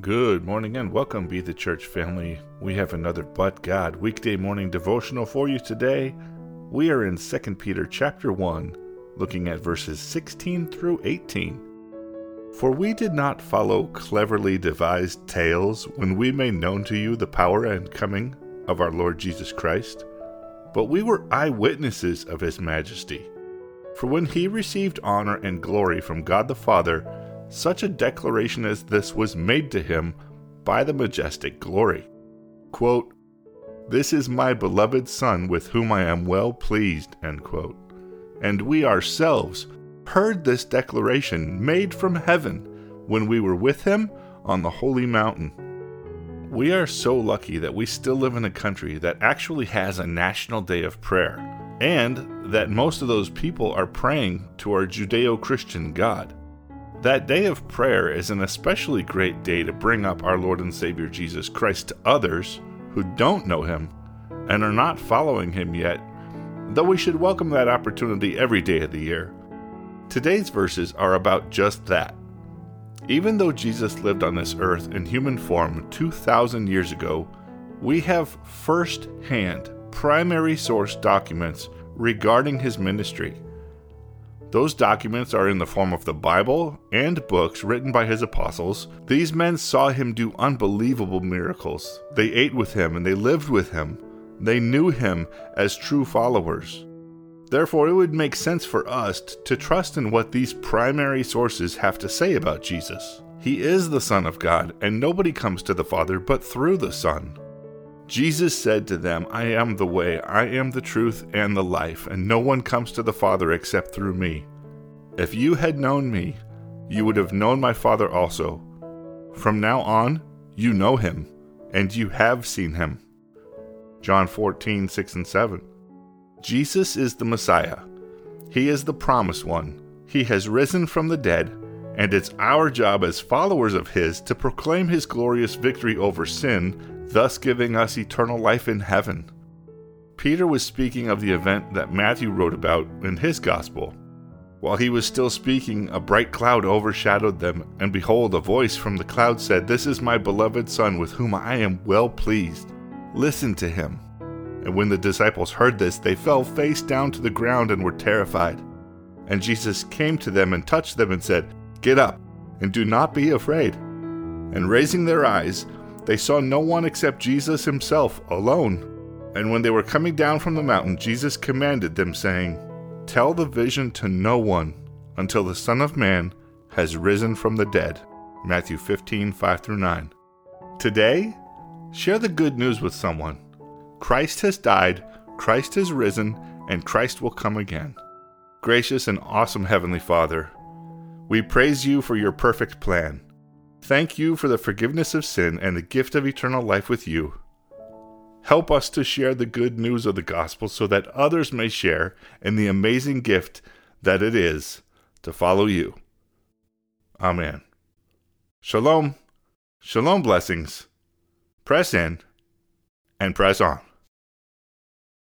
Good morning and welcome, Be the Church family. We have another But God weekday morning devotional for you today. We are in 2 Peter chapter 1, looking at verses 16 through 18. For we did not follow cleverly devised tales when we made known to you the power and coming of our Lord Jesus Christ, but we were eyewitnesses of his majesty. For when he received honor and glory from God the Father, such a declaration as this was made to him by the majestic glory. Quote, this is my beloved Son with whom I am well pleased. And we ourselves heard this declaration made from heaven when we were with him on the holy mountain. We are so lucky that we still live in a country that actually has a national day of prayer, and that most of those people are praying to our Judeo Christian God. That day of prayer is an especially great day to bring up our Lord and Savior Jesus Christ to others who don't know Him and are not following Him yet, though we should welcome that opportunity every day of the year. Today's verses are about just that. Even though Jesus lived on this earth in human form 2,000 years ago, we have first hand, primary source documents regarding his ministry those documents are in the form of the Bible and books written by his apostles. These men saw him do unbelievable miracles. They ate with him and they lived with him. They knew him as true followers. Therefore, it would make sense for us to trust in what these primary sources have to say about Jesus. He is the Son of God, and nobody comes to the Father but through the Son. Jesus said to them, I am the way, I am the truth, and the life, and no one comes to the Father except through me. If you had known me, you would have known my Father also. From now on, you know him, and you have seen him. John 14, 6 and 7. Jesus is the Messiah. He is the promised one. He has risen from the dead, and it's our job as followers of His to proclaim His glorious victory over sin thus giving us eternal life in heaven. Peter was speaking of the event that Matthew wrote about in his gospel. While he was still speaking, a bright cloud overshadowed them, and behold, a voice from the cloud said, This is my beloved Son, with whom I am well pleased. Listen to him. And when the disciples heard this, they fell face down to the ground and were terrified. And Jesus came to them and touched them and said, Get up, and do not be afraid. And raising their eyes, they saw no one except Jesus himself alone. And when they were coming down from the mountain, Jesus commanded them, saying, Tell the vision to no one until the Son of Man has risen from the dead. Matthew 15, 5 through 9. Today, share the good news with someone. Christ has died, Christ has risen, and Christ will come again. Gracious and awesome Heavenly Father, we praise you for your perfect plan. Thank you for the forgiveness of sin and the gift of eternal life with you. Help us to share the good news of the gospel so that others may share in the amazing gift that it is to follow you. Amen. Shalom. Shalom blessings. Press in and press on.